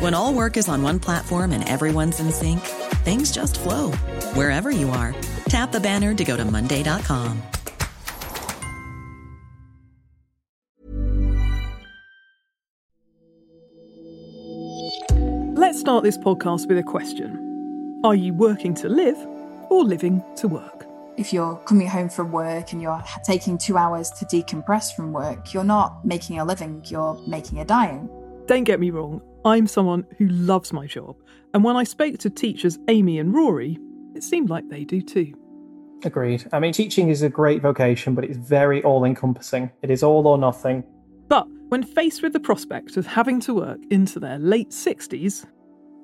When all work is on one platform and everyone's in sync, things just flow wherever you are. Tap the banner to go to Monday.com. Let's start this podcast with a question Are you working to live or living to work? If you're coming home from work and you're taking two hours to decompress from work, you're not making a living, you're making a dying. Don't get me wrong, I'm someone who loves my job, and when I spoke to teachers Amy and Rory, it seemed like they do too. Agreed. I mean, teaching is a great vocation, but it's very all encompassing. It is all or nothing. But when faced with the prospect of having to work into their late 60s,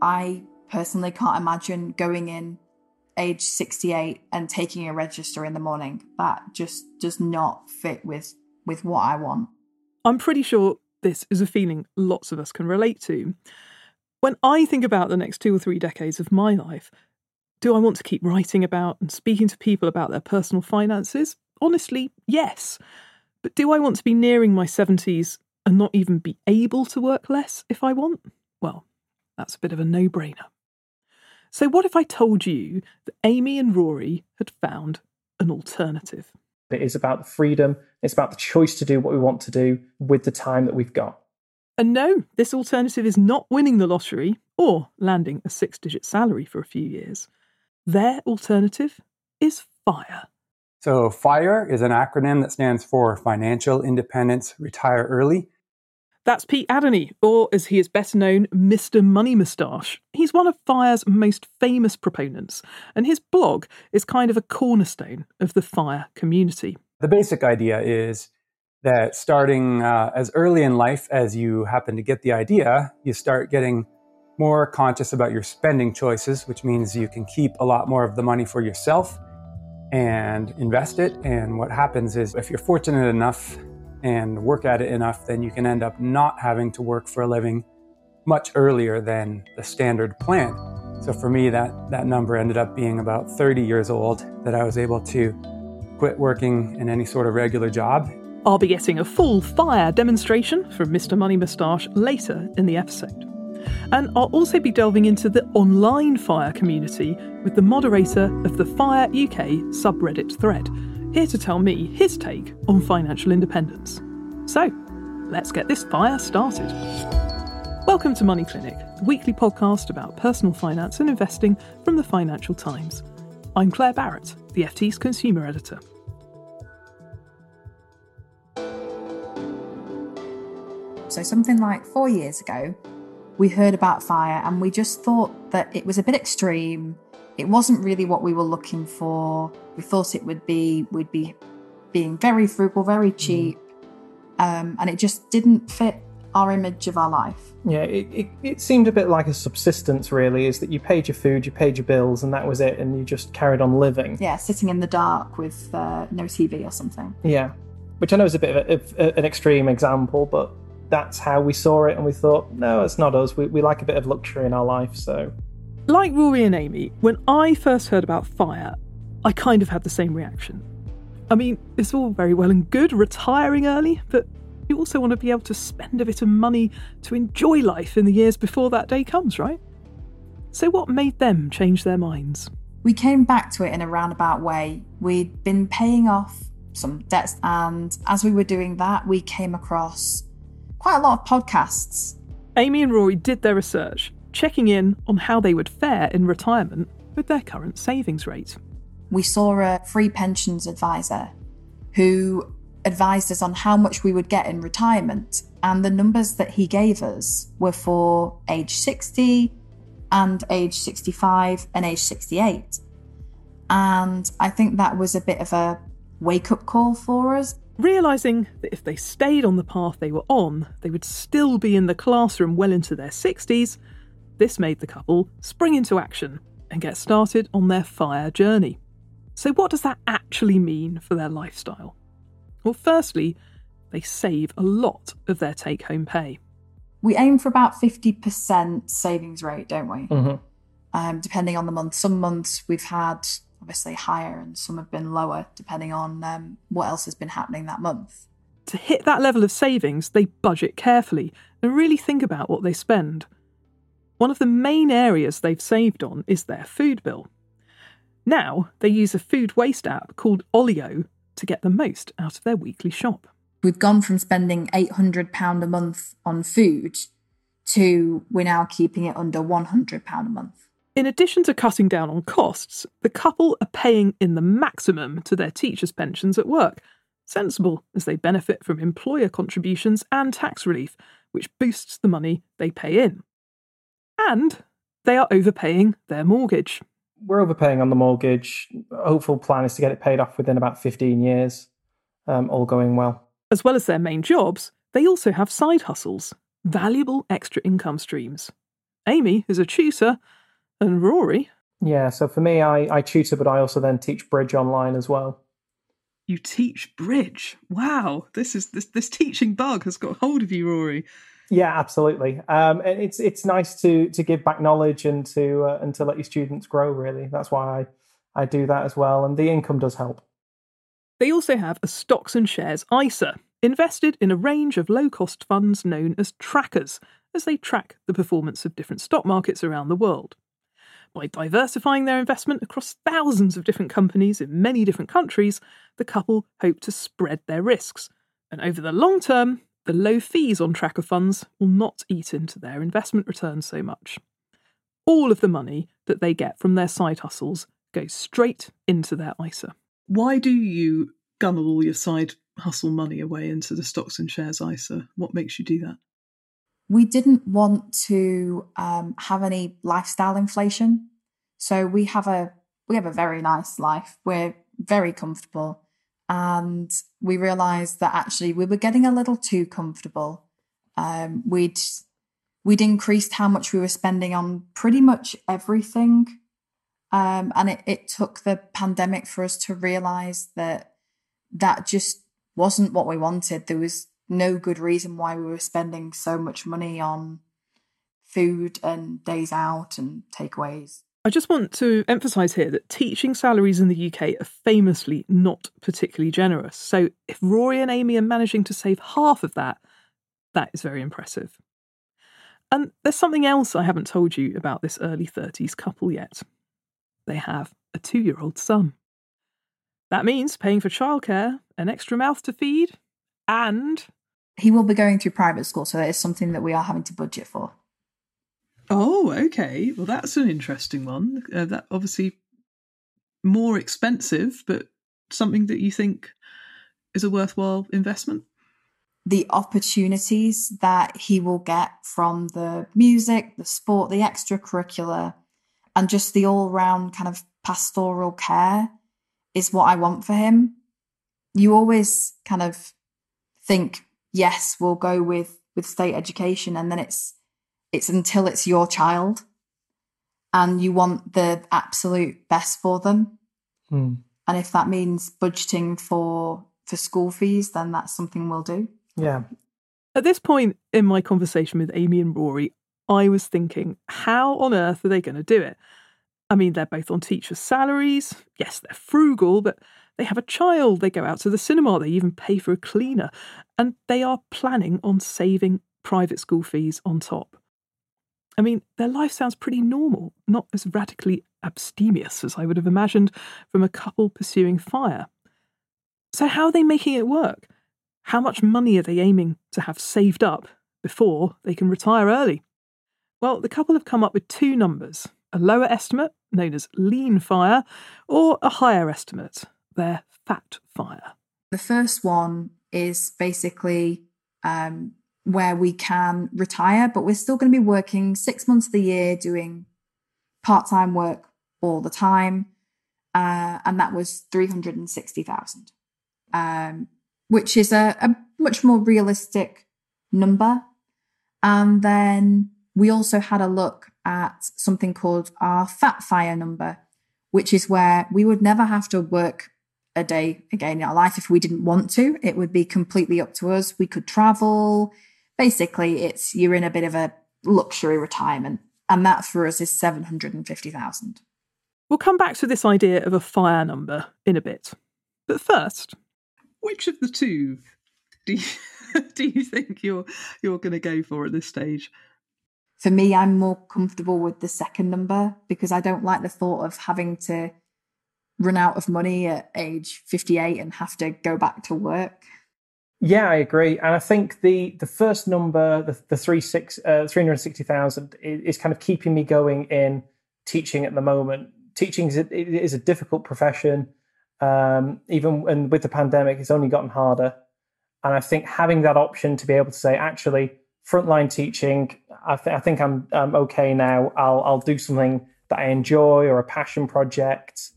I personally can't imagine going in age 68 and taking a register in the morning. That just does not fit with with what I want. I'm pretty sure this is a feeling lots of us can relate to. When I think about the next two or three decades of my life, do I want to keep writing about and speaking to people about their personal finances? Honestly, yes. But do I want to be nearing my 70s and not even be able to work less if I want? Well, that's a bit of a no brainer. So, what if I told you that Amy and Rory had found an alternative? It is about the freedom, it's about the choice to do what we want to do with the time that we've got. And no, this alternative is not winning the lottery or landing a six digit salary for a few years. Their alternative is FIRE. So, FIRE is an acronym that stands for Financial Independence Retire Early. That's Pete Adeney, or as he is better known, Mr. Money Mustache. He's one of FIRE's most famous proponents, and his blog is kind of a cornerstone of the FIRE community. The basic idea is that starting uh, as early in life as you happen to get the idea, you start getting more conscious about your spending choices, which means you can keep a lot more of the money for yourself and invest it. And what happens is, if you're fortunate enough and work at it enough, then you can end up not having to work for a living much earlier than the standard plan. So for me, that, that number ended up being about 30 years old that I was able to quit working in any sort of regular job. I'll be getting a full fire demonstration from Mr. Money Mustache later in the episode. And I'll also be delving into the online fire community with the moderator of the Fire UK subreddit thread, here to tell me his take on financial independence. So, let's get this fire started. Welcome to Money Clinic, a weekly podcast about personal finance and investing from the Financial Times. I'm Claire Barrett, the FT's consumer editor. So, something like four years ago, we heard about fire and we just thought that it was a bit extreme. It wasn't really what we were looking for. We thought it would be, we'd be being very frugal, very cheap, um, and it just didn't fit our image of our life. Yeah, it, it, it seemed a bit like a subsistence, really, is that you paid your food, you paid your bills, and that was it, and you just carried on living. Yeah, sitting in the dark with uh, no TV or something. Yeah, which I know is a bit of, a, of a, an extreme example, but that's how we saw it, and we thought, no, it's not us. We, we like a bit of luxury in our life, so. Like Rory and Amy, when I first heard about fire, I kind of had the same reaction. I mean, it's all very well and good retiring early, but you also want to be able to spend a bit of money to enjoy life in the years before that day comes, right? So, what made them change their minds? We came back to it in a roundabout way. We'd been paying off some debts, and as we were doing that, we came across quite a lot of podcasts. Amy and Rory did their research checking in on how they would fare in retirement with their current savings rate. We saw a free pensions advisor who advised us on how much we would get in retirement, and the numbers that he gave us were for age 60 and age 65 and age 68. And I think that was a bit of a wake up call for us. Realising that if they stayed on the path they were on, they would still be in the classroom well into their 60s, this made the couple spring into action and get started on their fire journey. So, what does that actually mean for their lifestyle? Well, firstly, they save a lot of their take home pay. We aim for about 50% savings rate, don't we? Mm-hmm. Um, depending on the month. Some months we've had obviously higher and some have been lower, depending on um, what else has been happening that month. To hit that level of savings, they budget carefully and really think about what they spend. One of the main areas they've saved on is their food bill. Now they use a food waste app called Olio to get the most out of their weekly shop. We've gone from spending £800 a month on food to we're now keeping it under £100 a month. In addition to cutting down on costs, the couple are paying in the maximum to their teachers' pensions at work. Sensible, as they benefit from employer contributions and tax relief, which boosts the money they pay in. And they are overpaying their mortgage. We're overpaying on the mortgage. Hopeful plan is to get it paid off within about 15 years, um, all going well. As well as their main jobs, they also have side hustles, valuable extra income streams. Amy is a tutor and Rory? Yeah, so for me, I, I tutor, but I also then teach bridge online as well. You teach bridge? Wow, this is this this teaching bug has got hold of you, Rory. Yeah, absolutely. Um, and it's it's nice to to give back knowledge and to uh, and to let your students grow. Really, that's why I I do that as well, and the income does help. They also have a stocks and shares ISA, invested in a range of low cost funds known as trackers, as they track the performance of different stock markets around the world. By diversifying their investment across thousands of different companies in many different countries, the couple hope to spread their risks. And over the long term, the low fees on tracker funds will not eat into their investment returns so much. All of the money that they get from their side hustles goes straight into their ISA. Why do you gunnel all your side hustle money away into the stocks and shares ISA? What makes you do that? we didn't want to um, have any lifestyle inflation. So we have a we have a very nice life. We're very comfortable, and we realised that actually we were getting a little too comfortable. Um, we'd we'd increased how much we were spending on pretty much everything, um, and it, it took the pandemic for us to realise that that just wasn't what we wanted. There was no good reason why we were spending so much money on food and days out and takeaways. I just want to emphasise here that teaching salaries in the UK are famously not particularly generous. So if Rory and Amy are managing to save half of that, that is very impressive. And there's something else I haven't told you about this early 30s couple yet. They have a two year old son. That means paying for childcare, an extra mouth to feed, and he will be going through private school, so that is something that we are having to budget for. Oh, okay. Well, that's an interesting one. Uh, that obviously more expensive, but something that you think is a worthwhile investment. The opportunities that he will get from the music, the sport, the extracurricular, and just the all round kind of pastoral care is what I want for him. You always kind of think yes, we'll go with with state education, and then it's it's until it's your child, and you want the absolute best for them. Hmm. And if that means budgeting for for school fees, then that's something we'll do. Yeah. At this point in my conversation with Amy and Rory, I was thinking, how on earth are they going to do it? I mean, they're both on teachers' salaries. Yes, they're frugal, but they have a child, they go out to the cinema, they even pay for a cleaner, and they are planning on saving private school fees on top. I mean, their life sounds pretty normal, not as radically abstemious as I would have imagined from a couple pursuing fire. So, how are they making it work? How much money are they aiming to have saved up before they can retire early? Well, the couple have come up with two numbers a lower estimate, known as lean fire, or a higher estimate, their fat fire. The first one is basically um, where we can retire, but we're still going to be working six months of the year doing part time work all the time. Uh, and that was 360,000, um, which is a, a much more realistic number. And then we also had a look at something called our fat fire number, which is where we would never have to work a day again in our life if we didn't want to. It would be completely up to us. We could travel. Basically, it's you're in a bit of a luxury retirement, and that for us is 750,000. We'll come back to this idea of a fire number in a bit. But first, which of the two do you, do you think you're you're going to go for at this stage? For me, I'm more comfortable with the second number because I don't like the thought of having to run out of money at age 58 and have to go back to work. Yeah, I agree, and I think the the first number, the the three six uh, three hundred sixty thousand, is kind of keeping me going in teaching at the moment. Teaching is a, a difficult profession, um, even and with the pandemic, it's only gotten harder. And I think having that option to be able to say, actually, frontline teaching, I, th- I think I'm I'm okay now. I'll I'll do something that I enjoy or a passion project.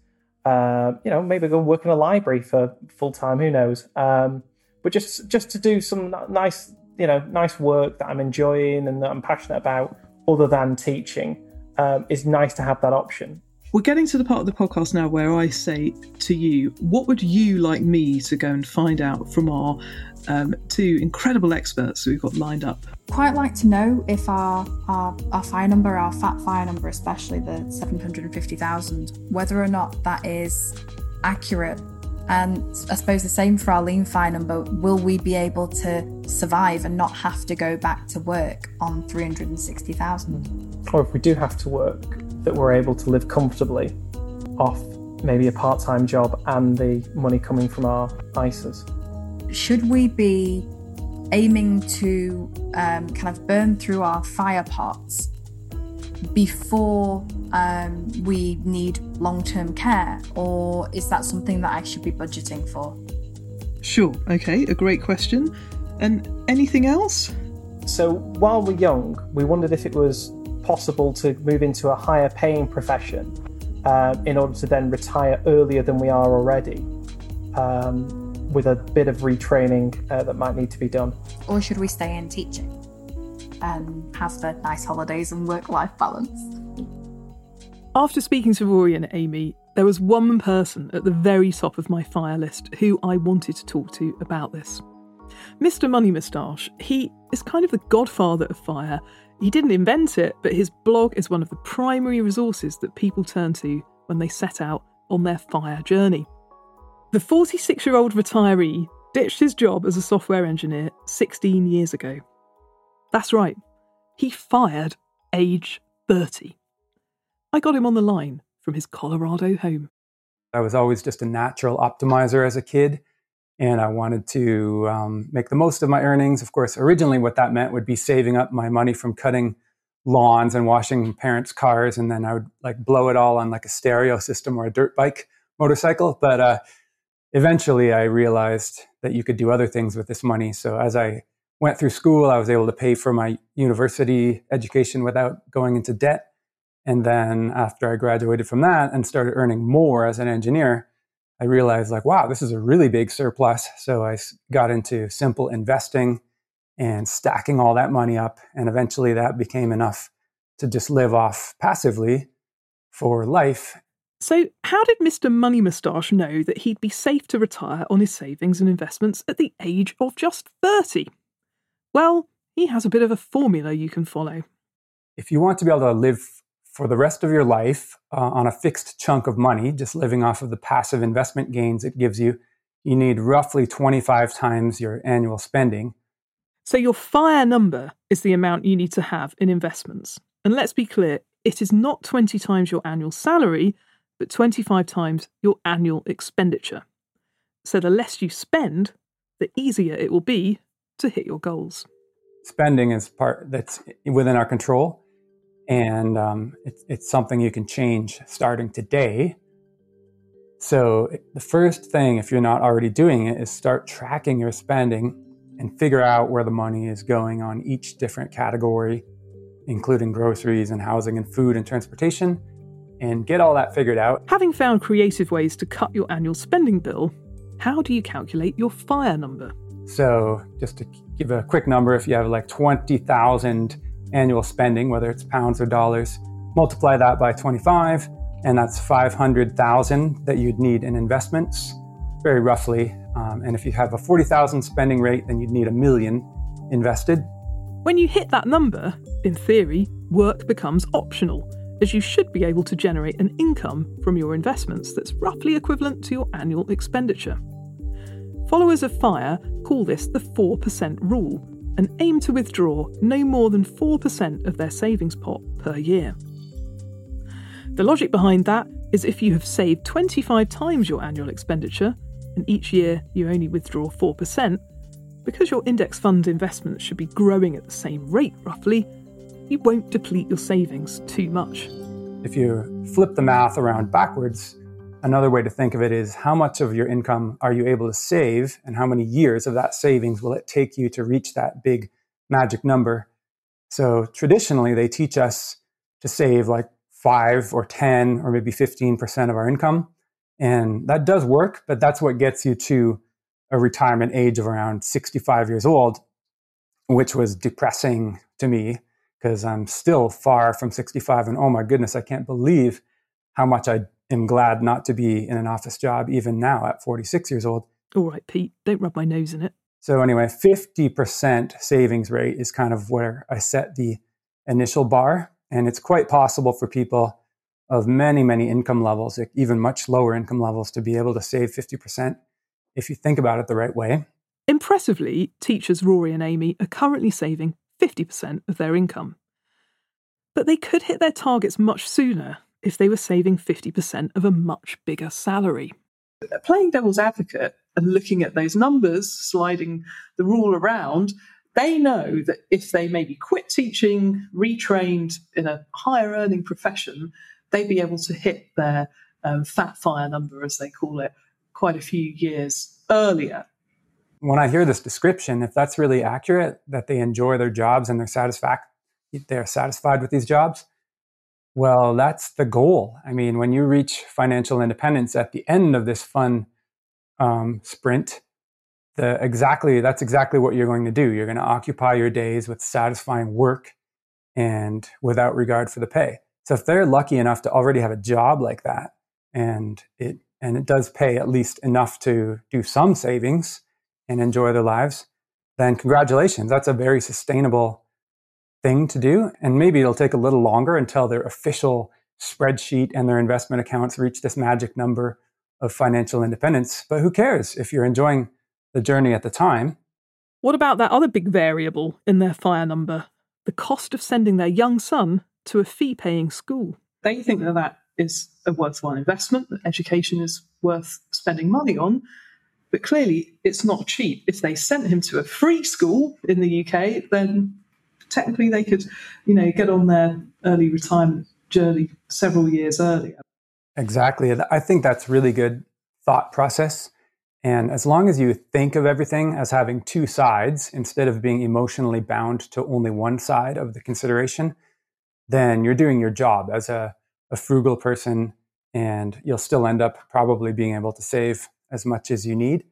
Uh, you know, maybe go work in a library for full time. Who knows? Um, but just just to do some nice, you know, nice work that I'm enjoying and that I'm passionate about, other than teaching, um, is nice to have that option. We're getting to the part of the podcast now where I say to you, what would you like me to go and find out from our um, two incredible experts we've got lined up? Quite like to know if our, our, our fire number, our fat fire number, especially the 750,000, whether or not that is accurate. And I suppose the same for our lean fire number. Will we be able to survive and not have to go back to work on 360,000? Or if we do have to work, that we're able to live comfortably off maybe a part time job and the money coming from our ISAs. Should we be aiming to um, kind of burn through our fire pots before um, we need long term care, or is that something that I should be budgeting for? Sure, okay, a great question. And anything else? So while we're young, we wondered if it was possible to move into a higher paying profession uh, in order to then retire earlier than we are already, um, with a bit of retraining uh, that might need to be done. Or should we stay in teaching and have the nice holidays and work life balance? After speaking to Rory and Amy, there was one person at the very top of my fire list who I wanted to talk to about this. Mr. Money Mustache, he is kind of the godfather of fire he didn't invent it, but his blog is one of the primary resources that people turn to when they set out on their fire journey. The 46 year old retiree ditched his job as a software engineer 16 years ago. That's right, he fired age 30. I got him on the line from his Colorado home. I was always just a natural optimizer as a kid and I wanted to um, make the most of my earnings. Of course, originally what that meant would be saving up my money from cutting lawns and washing parents' cars, and then I would like blow it all on like a stereo system or a dirt bike motorcycle. But uh, eventually, I realized that you could do other things with this money. So as I went through school, I was able to pay for my university education without going into debt. And then after I graduated from that and started earning more as an engineer, I realized like, wow, this is a really big surplus. So I got into simple investing and stacking all that money up. And eventually that became enough to just live off passively for life. So, how did Mr. Money Mustache know that he'd be safe to retire on his savings and investments at the age of just 30? Well, he has a bit of a formula you can follow. If you want to be able to live for the rest of your life uh, on a fixed chunk of money, just living off of the passive investment gains it gives you, you need roughly 25 times your annual spending. So, your fire number is the amount you need to have in investments. And let's be clear, it is not 20 times your annual salary, but 25 times your annual expenditure. So, the less you spend, the easier it will be to hit your goals. Spending is part that's within our control and um, it's, it's something you can change starting today. So, the first thing, if you're not already doing it, is start tracking your spending and figure out where the money is going on each different category, including groceries and housing and food and transportation, and get all that figured out. Having found creative ways to cut your annual spending bill, how do you calculate your fire number? So, just to give a quick number, if you have like 20,000 annual spending, whether it's pounds or dollars, multiply that by 25, and that's 500,000 that you'd need in investments, very roughly. Um, and if you have a 40,000 spending rate, then you'd need a million invested. When you hit that number, in theory, work becomes optional, as you should be able to generate an income from your investments that's roughly equivalent to your annual expenditure. Followers of FIRE call this the 4% rule and aim to withdraw no more than 4% of their savings pot per year. The logic behind that is if you have saved 25 times your annual expenditure and each year you only withdraw 4%, because your index fund investments should be growing at the same rate roughly, you won't deplete your savings too much. If you flip the math around backwards, another way to think of it is how much of your income are you able to save and how many years of that savings will it take you to reach that big magic number? So traditionally, they teach us to save like five or 10 or maybe 15% of our income. And that does work, but that's what gets you to a retirement age of around 65 years old, which was depressing to me because I'm still far from 65. And oh my goodness, I can't believe how much I am glad not to be in an office job even now at 46 years old. All right, Pete, don't rub my nose in it. So, anyway, 50% savings rate is kind of where I set the initial bar. And it's quite possible for people of many, many income levels, even much lower income levels, to be able to save 50% if you think about it the right way. Impressively, teachers Rory and Amy are currently saving 50% of their income. But they could hit their targets much sooner if they were saving 50% of a much bigger salary. Playing devil's advocate and looking at those numbers, sliding the rule around, they know that if they maybe quit teaching, retrained in a higher earning profession, they'd be able to hit their um, fat fire number, as they call it, quite a few years earlier when I hear this description, if that's really accurate, that they enjoy their jobs and they're satisfied, they're satisfied with these jobs, well, that's the goal. I mean, when you reach financial independence at the end of this fun um, sprint, the exactly that's exactly what you're going to do. You're going to occupy your days with satisfying work and without regard for the pay. So if they're lucky enough to already have a job like that, and it and it does pay at least enough to do some savings, and enjoy their lives, then congratulations. That's a very sustainable thing to do. And maybe it'll take a little longer until their official spreadsheet and their investment accounts reach this magic number of financial independence. But who cares if you're enjoying the journey at the time? What about that other big variable in their fire number? The cost of sending their young son to a fee paying school. They think that that is a worthwhile investment, that education is worth spending money on. But clearly, it's not cheap. If they sent him to a free school in the UK, then technically they could, you know, get on their early retirement journey several years earlier. Exactly. I think that's really good thought process. And as long as you think of everything as having two sides instead of being emotionally bound to only one side of the consideration, then you're doing your job as a, a frugal person and you'll still end up probably being able to save as much as you need.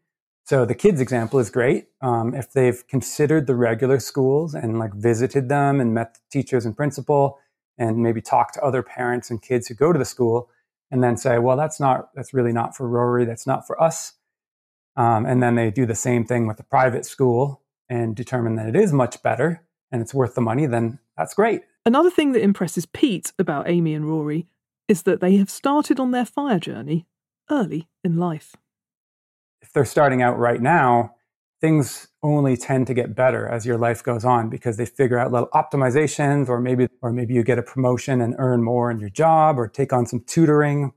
So the kids example is great. Um, if they've considered the regular schools and like visited them and met the teachers and principal and maybe talked to other parents and kids who go to the school and then say, well, that's not, that's really not for Rory. That's not for us. Um, and then they do the same thing with the private school and determine that it is much better and it's worth the money, then that's great. Another thing that impresses Pete about Amy and Rory is that they have started on their fire journey early in life if they're starting out right now, things only tend to get better as your life goes on because they figure out little optimizations or maybe or maybe you get a promotion and earn more in your job or take on some tutoring.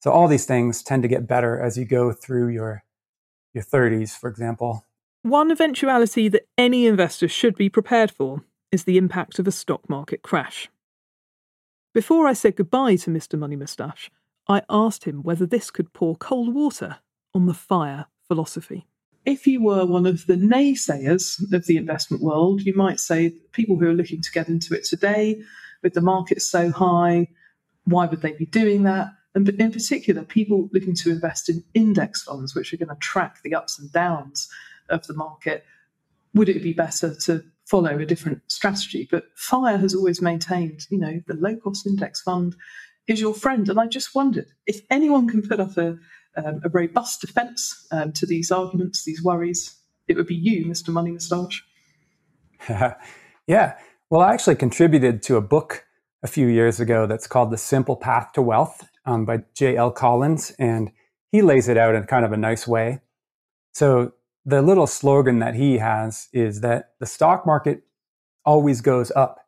So all these things tend to get better as you go through your your 30s, for example. One eventuality that any investor should be prepared for is the impact of a stock market crash. Before I said goodbye to Mr. Money Mustache, I asked him whether this could pour cold water on the fire philosophy. If you were one of the naysayers of the investment world, you might say people who are looking to get into it today, with the market so high, why would they be doing that? And in particular, people looking to invest in index funds, which are going to track the ups and downs of the market, would it be better to follow a different strategy? But FIRE has always maintained, you know, the low cost index fund is your friend. And I just wondered if anyone can put up a, um, a robust defense um, to these arguments, these worries, it would be you, Mr. Money Mustache. yeah. Well, I actually contributed to a book a few years ago that's called The Simple Path to Wealth um, by J.L. Collins. And he lays it out in kind of a nice way. So the little slogan that he has is that the stock market always goes up.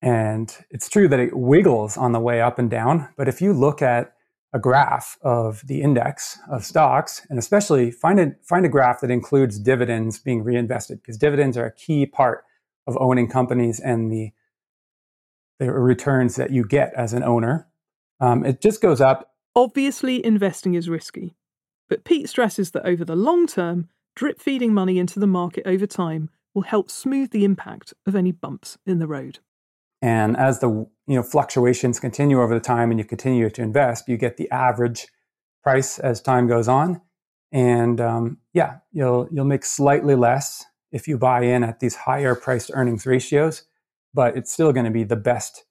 And it's true that it wiggles on the way up and down. But if you look at a graph of the index of stocks, and especially find a, find a graph that includes dividends being reinvested, because dividends are a key part of owning companies and the, the returns that you get as an owner. Um, it just goes up. Obviously, investing is risky, but Pete stresses that over the long term, drip feeding money into the market over time will help smooth the impact of any bumps in the road. And as the you know fluctuations continue over the time and you continue to invest, you get the average price as time goes on. And um, yeah, you'll you'll make slightly less if you buy in at these higher price earnings ratios, but it's still going to be the best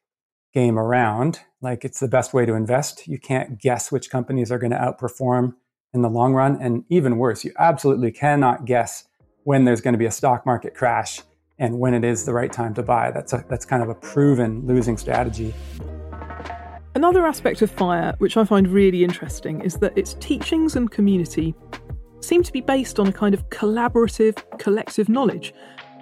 game around. Like it's the best way to invest. You can't guess which companies are going to outperform in the long run. And even worse, you absolutely cannot guess when there's going to be a stock market crash and when it is the right time to buy. That's, a, that's kind of a proven losing strategy. Another aspect of FIRE, which I find really interesting, is that its teachings and community seem to be based on a kind of collaborative, collective knowledge,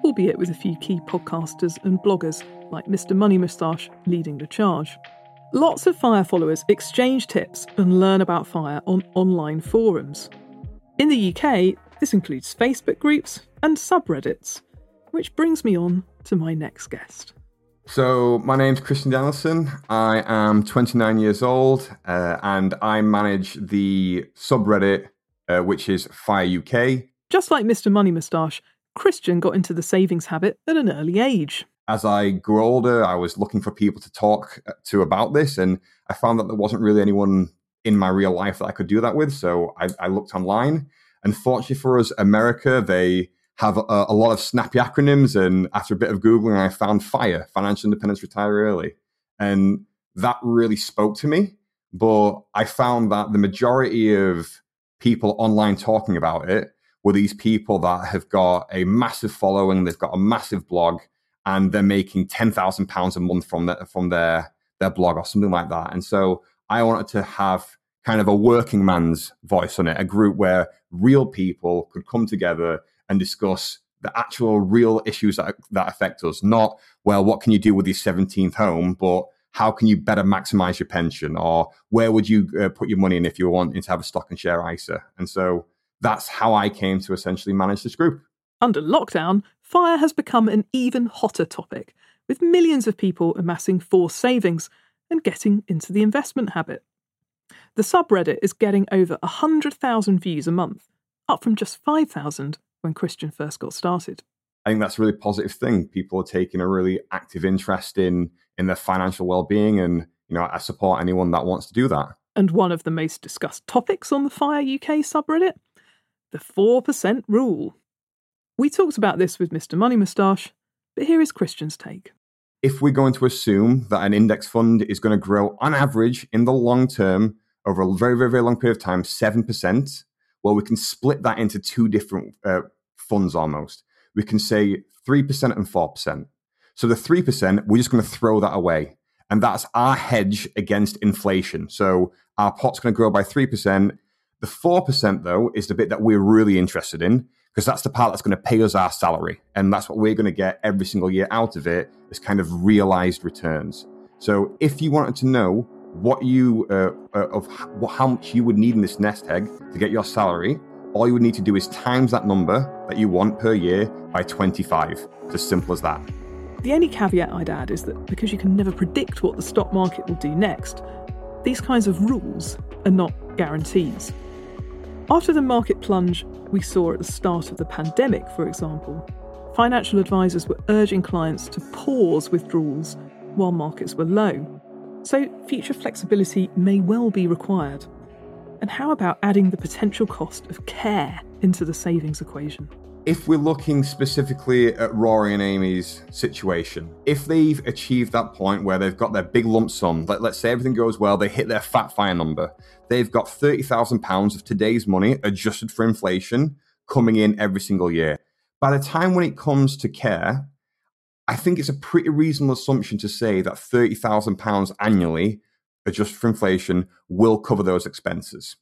albeit with a few key podcasters and bloggers like Mr. Money Mustache leading the charge. Lots of FIRE followers exchange tips and learn about FIRE on online forums. In the UK, this includes Facebook groups and subreddits, which brings me on to my next guest. So, my name's Christian Danielson. I am 29 years old uh, and I manage the subreddit, uh, which is Fire UK. Just like Mr. Money Mustache, Christian got into the savings habit at an early age as I grew older, I was looking for people to talk uh, to about this, and I found that there wasn't really anyone in my real life that I could do that with. So I, I looked online. Unfortunately for us, America, they have a, a, lot of snappy acronyms. And after a bit of Googling, I found FIRE, Financial Independence Retire Early. And that really spoke to me. But I found that the majority of people online talking about it were these people that have got a massive following, they've got a massive blog, and they're making ten thousand pounds a month from the, from their their blog or something like that. And so I wanted to have kind of a working man's voice on it, a group where real people could come together and discuss the actual real issues that, that affect us. Not, well, what can you do with your 17th home, but how can you better maximize your pension? Or where would you uh, put your money in if you were wanting to have a stock and share ISA? And so that's how I came to essentially manage this group. Under lockdown, fire has become an even hotter topic, with millions of people amassing forced savings and getting into the investment habit. The subreddit is getting over 100,000 views a month, up from just 5,000 when Christian first got started. I think that's a really positive thing. People are taking a really active interest in in their financial well-being and you know I support anyone that wants to do that. And one of the most discussed topics on the Fire UK subreddit, the 4% rule. We talked about this with Mr. Money Mustache, but here is Christian's take. If we're going to assume that an index fund is going to grow on average in the long term over a very, very, very long period of time, 7%, well, we can split that into two different uh, funds almost. We can say 3% and 4%. So the 3%, we're just going to throw that away. And that's our hedge against inflation. So our pot's going to grow by 3%. The 4%, though, is the bit that we're really interested in because that's the part that's going to pay us our salary. And that's what we're going to get every single year out of it as kind of realized returns. So if you wanted to know what you, uh, uh, of how much you would need in this nest egg to get your salary, all you would need to do is times that number that you want per year by 25. It's as simple as that. The only caveat I'd add is that because you can never predict what the stock market will do next, these kinds of rules are not guarantees. After the market plunge we saw at the start of the pandemic, for example, financial advisors were urging clients to pause withdrawals while markets were low. So, future flexibility may well be required. And how about adding the potential cost of care into the savings equation? if we're looking specifically at Rory and Amy's situation, if they've achieved that point where they've got their big lump sum, let, let's say everything goes well, they hit their fat fire number, they've got £30,000 of today's money adjusted for inflation coming in every single year. By the time when it comes to care, I think it's a pretty reasonable assumption to say that £30,000 annually, adjusted for inflation, will cover those expenses.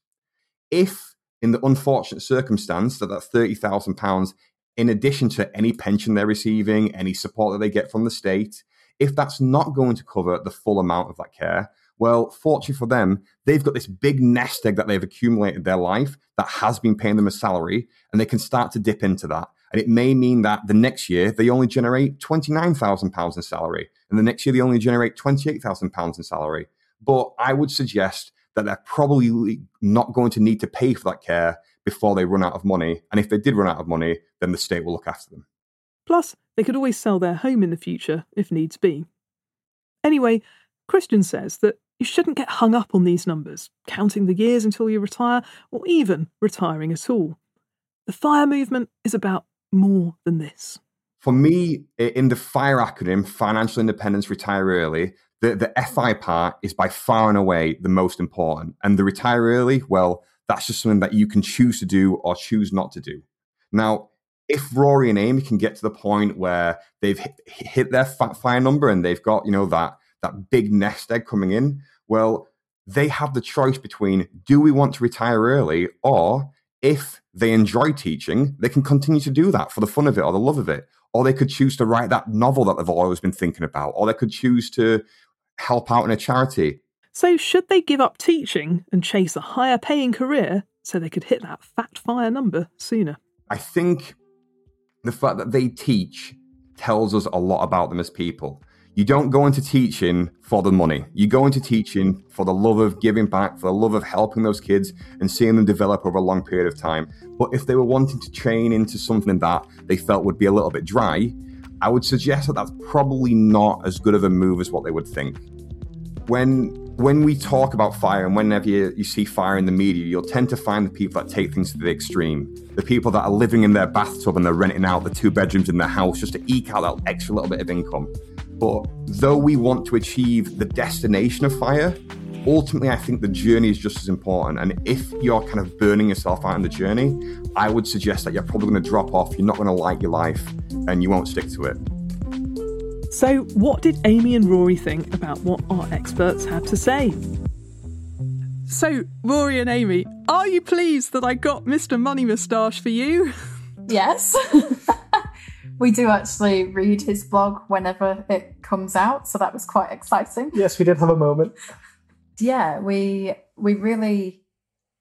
If in the unfortunate circumstance that that £30,000, in addition to any pension they're receiving, any support that they get from the state, if that's not going to cover the full amount of that care, well, fortunately for them, they've got this big nest egg that they've accumulated their life that has been paying them a salary, and they can start to dip into that. And it may mean that the next year they only generate £29,000 in salary, and the next year they only generate £28,000 in salary. But I would suggest that they're probably not going to need to pay for that care before they run out of money. And if they did run out of money, then the state will look after them. Plus, they could always sell their home in the future if needs be. Anyway, Christian says that you shouldn't get hung up on these numbers, counting the years until you retire, or even retiring at all. The FIRE movement is about more than this. For me, in the FIRE acronym, Financial Independence Retire Early, the, the FI part is by far and away the most important. And the retire early, well, that's just something that you can choose to do or choose not to do. Now, if Rory and Amy can get to the point where they've hit, hit their fire number and they've got, you know, that that big nest egg coming in, well, they have the choice between do we want to retire early or if they enjoy teaching, they can continue to do that for the fun of it or the love of it. Or they could choose to write that novel that they've always been thinking about. Or they could choose to help out in a charity. So, should they give up teaching and chase a higher paying career so they could hit that fat fire number sooner? I think the fact that they teach tells us a lot about them as people. You don't go into teaching for the money. You go into teaching for the love of giving back, for the love of helping those kids and seeing them develop over a long period of time. But if they were wanting to train into something that they felt would be a little bit dry, I would suggest that that's probably not as good of a move as what they would think. When when we talk about fire and whenever you, you see fire in the media, you'll tend to find the people that take things to the extreme. The people that are living in their bathtub and they're renting out the two bedrooms in their house just to eke out that extra little bit of income. But though we want to achieve the destination of fire, ultimately, I think the journey is just as important. And if you're kind of burning yourself out on the journey, I would suggest that you're probably going to drop off. You're not going to like your life and you won't stick to it. So, what did Amy and Rory think about what our experts had to say? So, Rory and Amy, are you pleased that I got Mr. Money Mustache for you? Yes. we do actually read his blog whenever it comes out, so that was quite exciting. Yes, we did have a moment yeah, we we really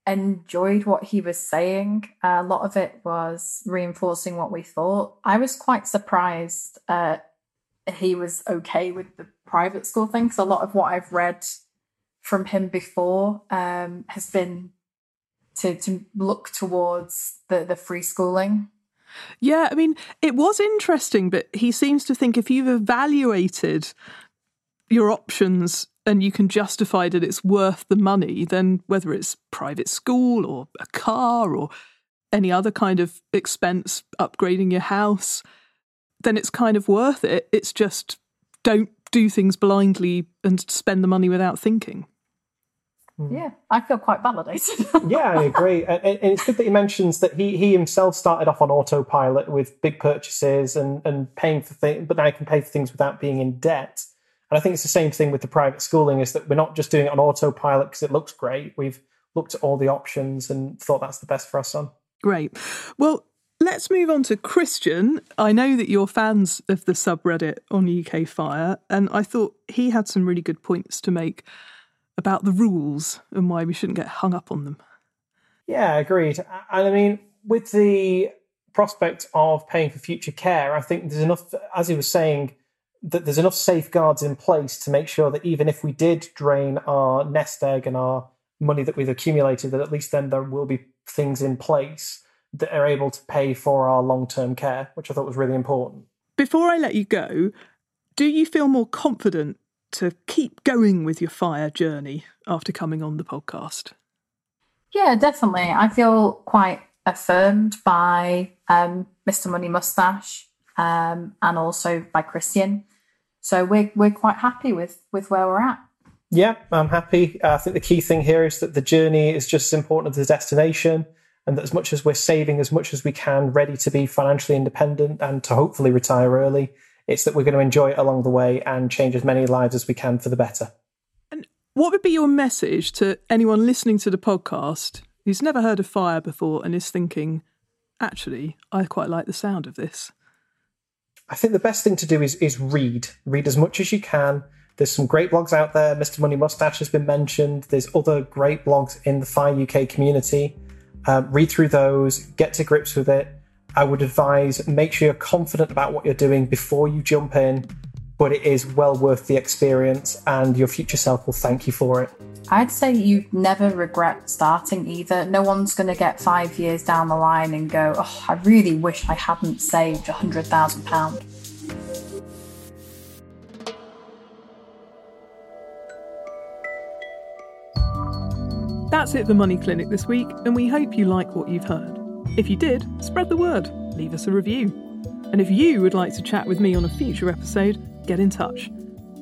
enjoyed what he was saying. a lot of it was reinforcing what we thought. I was quite surprised uh, he was okay with the private school thing because a lot of what I've read from him before um, has been to to look towards the the free schooling. Yeah, I mean, it was interesting, but he seems to think if you've evaluated your options and you can justify that it's worth the money, then whether it's private school or a car or any other kind of expense upgrading your house, then it's kind of worth it. It's just don't do things blindly and spend the money without thinking. Hmm. Yeah, I feel quite validated. yeah, I agree. And, and, it's good that he mentions that he, he himself started off on autopilot with big purchases and, and paying for things, but now he can pay for things without being in debt. And I think it's the same thing with the private schooling is that we're not just doing it on autopilot because it looks great. We've looked at all the options and thought that's the best for our son. Great. Well, let's move on to Christian. I know that you're fans of the subreddit on UK Fire, and I thought he had some really good points to make about the rules and why we shouldn't get hung up on them. Yeah, agreed. And I mean, with the prospect of paying for future care, I think there's enough, as he was saying, that there's enough safeguards in place to make sure that even if we did drain our nest egg and our money that we've accumulated, that at least then there will be things in place that are able to pay for our long term care, which I thought was really important. Before I let you go, do you feel more confident to keep going with your fire journey after coming on the podcast? Yeah, definitely. I feel quite affirmed by um, Mr. Money Mustache um, and also by Christian. So we're we're quite happy with with where we're at. Yeah, I'm happy. I think the key thing here is that the journey is just as important as the destination, and that as much as we're saving as much as we can, ready to be financially independent and to hopefully retire early, it's that we're going to enjoy it along the way and change as many lives as we can for the better. And what would be your message to anyone listening to the podcast who's never heard of fire before and is thinking, actually, I quite like the sound of this? I think the best thing to do is is read. Read as much as you can. There's some great blogs out there. Mr. Money Mustache has been mentioned. There's other great blogs in the Fire UK community. Um, read through those, get to grips with it. I would advise make sure you're confident about what you're doing before you jump in, but it is well worth the experience, and your future self will thank you for it. I'd say you never regret starting either. No one's going to get five years down the line and go, oh, I really wish I hadn't saved a £100,000. That's it for Money Clinic this week, and we hope you like what you've heard. If you did, spread the word, leave us a review. And if you would like to chat with me on a future episode, get in touch.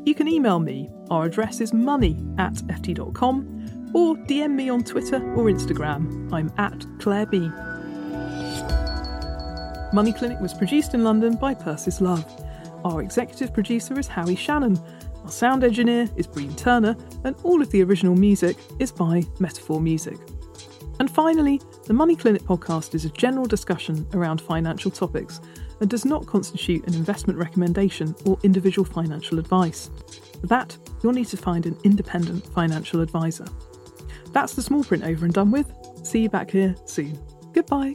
You can email me. Our address is money at ft.com or DM me on Twitter or Instagram. I'm at Claire B. Money Clinic was produced in London by Persis Love. Our executive producer is Howie Shannon. Our sound engineer is Breen Turner, and all of the original music is by Metaphor Music. And finally, the Money Clinic podcast is a general discussion around financial topics and does not constitute an investment recommendation or individual financial advice. For that, you'll need to find an independent financial advisor. That's the small print over and done with. See you back here soon. Goodbye.